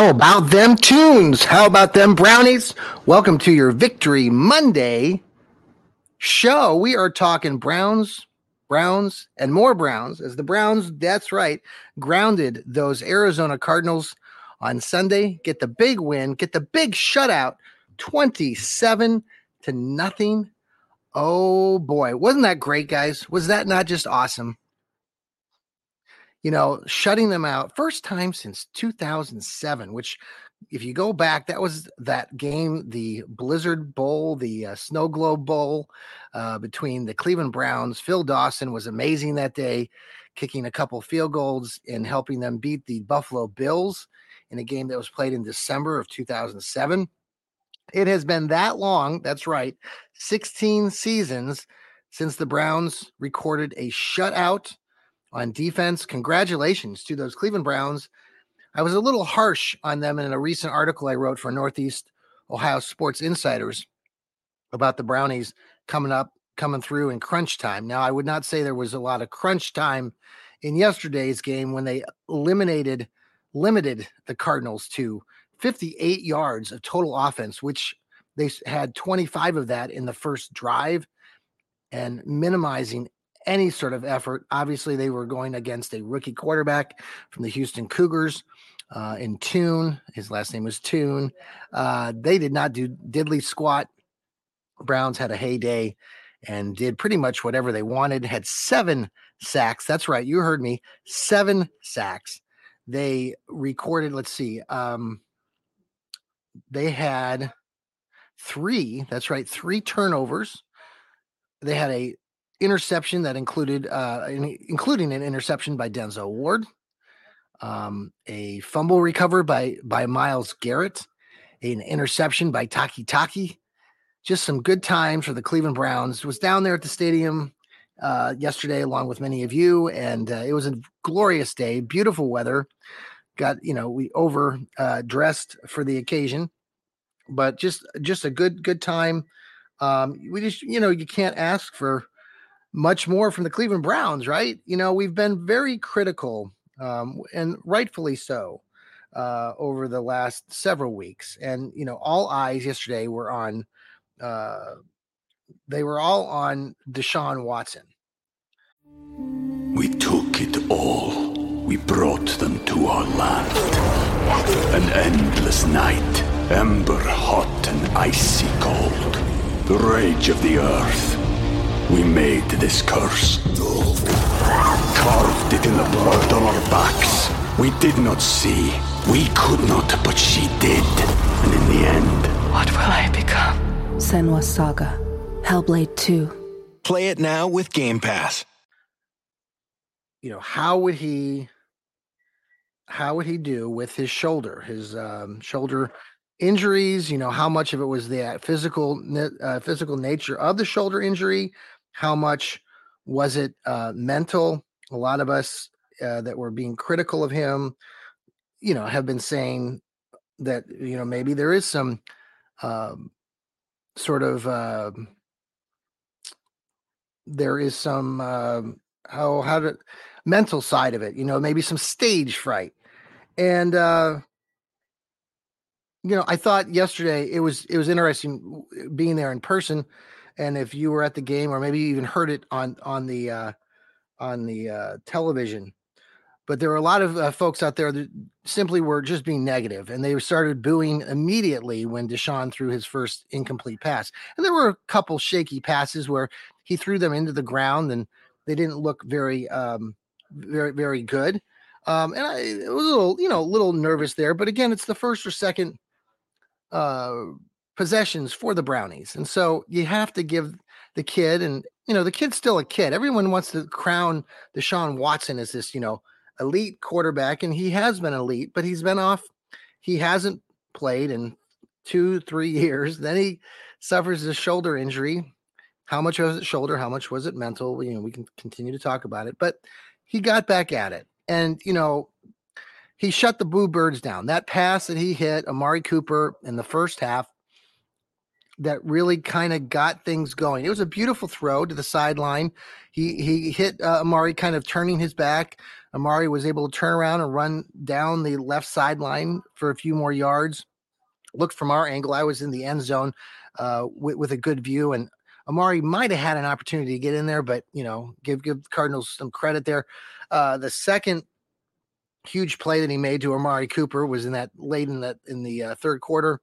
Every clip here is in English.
How about them tunes? How about them brownies? Welcome to your Victory Monday show. We are talking Browns, Browns, and more Browns as the Browns, that's right, grounded those Arizona Cardinals on Sunday. Get the big win, get the big shutout 27 to nothing. Oh boy, wasn't that great, guys? Was that not just awesome? You know, shutting them out first time since 2007, which if you go back, that was that game, the Blizzard Bowl, the uh, Snow Globe Bowl uh, between the Cleveland Browns. Phil Dawson was amazing that day, kicking a couple field goals and helping them beat the Buffalo Bills in a game that was played in December of 2007. It has been that long. That's right. 16 seasons since the Browns recorded a shutout on defense. Congratulations to those Cleveland Browns. I was a little harsh on them in a recent article I wrote for Northeast Ohio Sports Insiders about the Brownies coming up, coming through in crunch time. Now, I would not say there was a lot of crunch time in yesterday's game when they eliminated, limited the Cardinals to 58 yards of total offense, which they had 25 of that in the first drive and minimizing any sort of effort. Obviously, they were going against a rookie quarterback from the Houston Cougars uh, in Tune. His last name was Tune. Uh, they did not do diddly squat. Browns had a heyday and did pretty much whatever they wanted. Had seven sacks. That's right. You heard me. Seven sacks. They recorded, let's see, um, they had three. That's right. Three turnovers. They had a interception that included uh in- including an interception by Denzel Ward, um, a fumble recovered by by Myles Garrett, an interception by Takitaki. Just some good times for the Cleveland Browns. Was down there at the stadium uh, yesterday, along with many of you, and uh, it was a glorious day, beautiful weather. Got you know we over uh, dressed for the occasion, but just just a good good time. Um, we just you know you can't ask for much more from the Cleveland Browns, right? You know, we've been very critical, um, and rightfully so, uh, over the last several weeks. And, you know, all eyes yesterday were on, uh, they were all on Deshaun Watson. we took it all. We brought them to our land. An endless night, ember hot and icy cold. The rage of the earth. We made this curse. Carved it in the blood on our backs. We did not see. We could not, but she did. And in the end, What will I become? Senua's Saga. Hellblade 2. Play it now with Game Pass. You know, how would he how would he do with his shoulder, his um, shoulder injuries? You know, how much of it was the physical uh, physical nature of the shoulder injury? How much was it uh, mental? A lot of us uh, that were being critical of him, you know, have been saying that you know maybe there is some um, sort of uh, there is some um, how how to mental side of it. You know, maybe some stage fright, and uh, you know, I thought yesterday it was it was interesting being there in person, and if you were at the game or maybe you even heard it on on the uh, on the uh, television but there were a lot of uh, folks out there that simply were just being negative and they started booing immediately when Deshaun threw his first incomplete pass. And there were a couple shaky passes where he threw them into the ground and they didn't look very, um, very, very good. Um, and I was a little, you know, a little nervous there. But again, it's the first or second uh, possessions for the Brownies. And so you have to give the kid, and, you know, the kid's still a kid. Everyone wants to crown Deshaun Watson as this, you know, elite quarterback, and he has been elite, but he's been off. He hasn't played in two, three years. Then he suffers a shoulder injury. How much was it shoulder? How much was it mental? You know, we can continue to talk about it, but he got back at it. And, you know, he shut the Blue Birds down. That pass that he hit Amari Cooper in the first half that really kind of got things going. It was a beautiful throw to the sideline. He he hit uh, Amari kind of turning his back. Amari was able to turn around and run down the left sideline for a few more yards. Looked from our angle. I was in the end zone uh, with, with a good view, and Amari might have had an opportunity to get in there, but you know, give give Cardinals some credit there. Uh, the second huge play that he made to Amari Cooper was in that late in that in the uh, third quarter.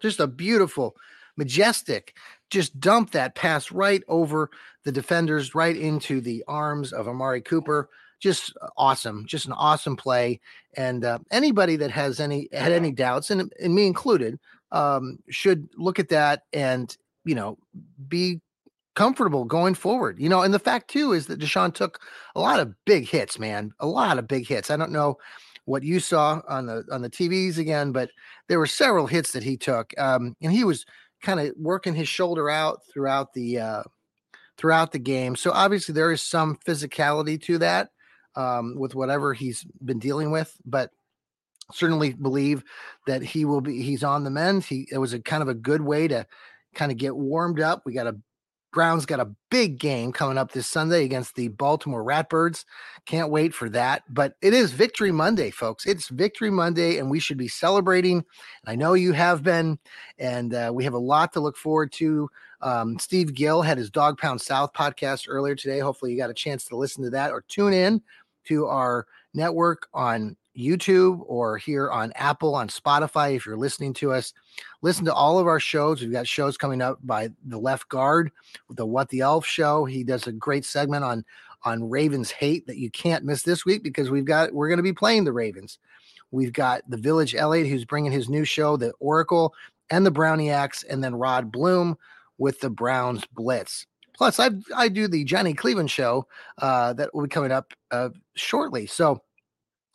Just a beautiful majestic, just dumped that pass right over the defenders, right into the arms of Amari Cooper. Just uh, awesome, just an awesome play. And uh, anybody that has any had any doubts, and, and me included, um, should look at that and you know be comfortable going forward. You know, and the fact too is that Deshaun took a lot of big hits, man, a lot of big hits. I don't know what you saw on the on the TVs again, but there were several hits that he took, um, and he was kind of working his shoulder out throughout the uh, throughout the game. So obviously there is some physicality to that um, with whatever he's been dealing with, but certainly believe that he will be he's on the mend. He it was a kind of a good way to kind of get warmed up. We got a Browns got a big game coming up this Sunday against the Baltimore Ratbirds. Can't wait for that. But it is Victory Monday, folks. It's Victory Monday, and we should be celebrating. I know you have been, and uh, we have a lot to look forward to. Um, Steve Gill had his Dog Pound South podcast earlier today. Hopefully, you got a chance to listen to that or tune in to our network on YouTube or here on Apple, on Spotify, if you're listening to us. Listen to all of our shows. We've got shows coming up by the left guard, the What the Elf show. He does a great segment on on Ravens hate that you can't miss this week because we've got we're going to be playing the Ravens. We've got the Village Elliott who's bringing his new show, The Oracle, and the Brownie Browniacs, and then Rod Bloom with the Browns Blitz. Plus, I I do the Johnny Cleveland show uh, that will be coming up uh, shortly. So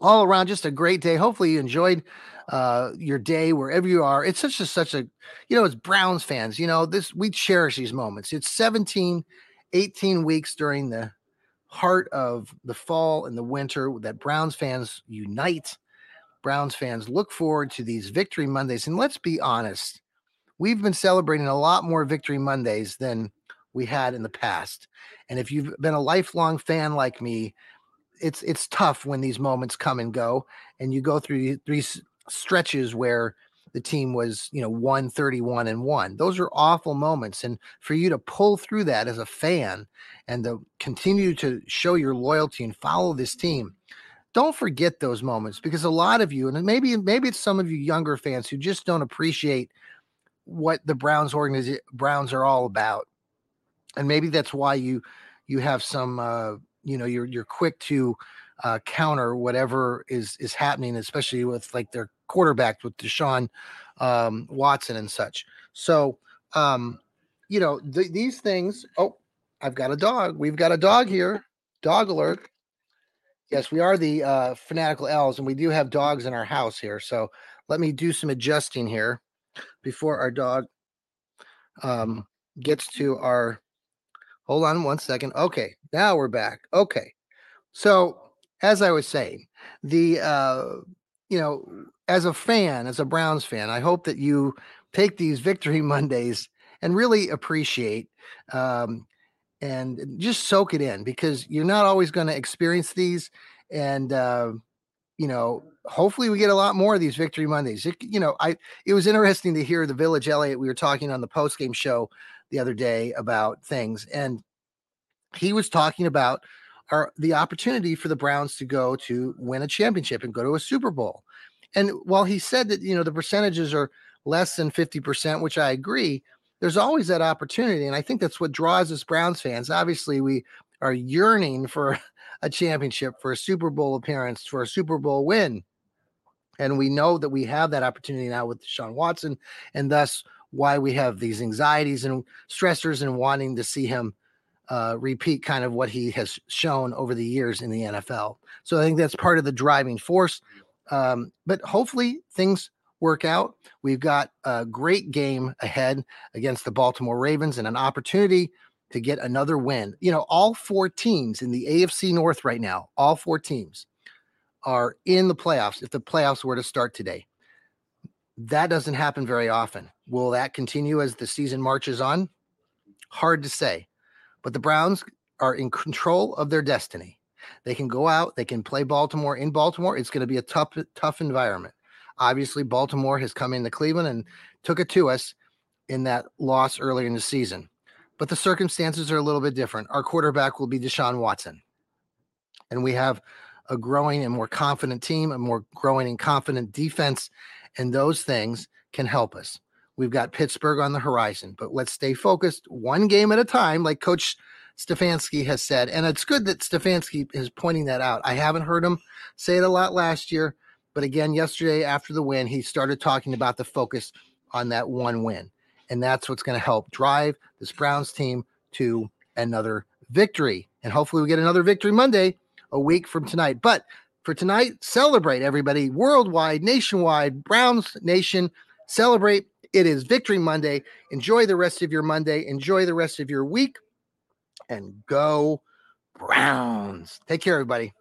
all around just a great day. Hopefully you enjoyed uh, your day wherever you are. It's such a such a you know as browns fans you know this we cherish these moments. It's 17 18 weeks during the heart of the fall and the winter that browns fans unite. Browns fans look forward to these victory mondays. And let's be honest we've been celebrating a lot more victory mondays than we had in the past. And if you've been a lifelong fan like me it's it's tough when these moments come and go, and you go through these stretches where the team was you know 131 and 1 those are awful moments and for you to pull through that as a fan and to continue to show your loyalty and follow this team don't forget those moments because a lot of you and maybe maybe it's some of you younger fans who just don't appreciate what the browns organization browns are all about and maybe that's why you you have some uh you know you're you're quick to uh, counter whatever is is happening, especially with like their quarterback with Deshaun um, Watson and such. So, um, you know, th- these things. Oh, I've got a dog. We've got a dog here. Dog alert. Yes, we are the uh, fanatical elves, and we do have dogs in our house here. So let me do some adjusting here before our dog um, gets to our. Hold on one second. Okay, now we're back. Okay, so as I was saying, the uh, you know, as a fan, as a Browns fan, I hope that you take these Victory Mondays and really appreciate um, and just soak it in because you're not always going to experience these. And uh, you know, hopefully we get a lot more of these Victory Mondays. It, you know, I it was interesting to hear the Village Elliott. We were talking on the post game show the other day about things, and he was talking about our the opportunity for the Browns to go to win a championship and go to a Super Bowl. And while he said that you know the percentages are less than 50%, which I agree, there's always that opportunity. And I think that's what draws us Browns fans. Obviously, we are yearning for a championship, for a Super Bowl appearance, for a Super Bowl win. And we know that we have that opportunity now with Sean Watson, and thus why we have these anxieties and stressors and wanting to see him uh, repeat kind of what he has shown over the years in the NFL. So I think that's part of the driving force. Um, but hopefully things work out. We've got a great game ahead against the Baltimore Ravens and an opportunity to get another win. You know, all four teams in the AFC North right now, all four teams are in the playoffs if the playoffs were to start today. That doesn't happen very often. Will that continue as the season marches on? Hard to say. But the Browns are in control of their destiny. They can go out, they can play Baltimore in Baltimore. It's going to be a tough, tough environment. Obviously, Baltimore has come into Cleveland and took it to us in that loss earlier in the season. But the circumstances are a little bit different. Our quarterback will be Deshaun Watson. And we have a growing and more confident team, a more growing and confident defense. And those things can help us. We've got Pittsburgh on the horizon, but let's stay focused one game at a time, like Coach Stefanski has said. And it's good that Stefanski is pointing that out. I haven't heard him say it a lot last year, but again, yesterday after the win, he started talking about the focus on that one win. And that's what's going to help drive this Browns team to another victory. And hopefully we get another victory Monday, a week from tonight. But for tonight, celebrate everybody worldwide, nationwide, Browns Nation, celebrate. It is Victory Monday. Enjoy the rest of your Monday. Enjoy the rest of your week and go Browns. Take care, everybody.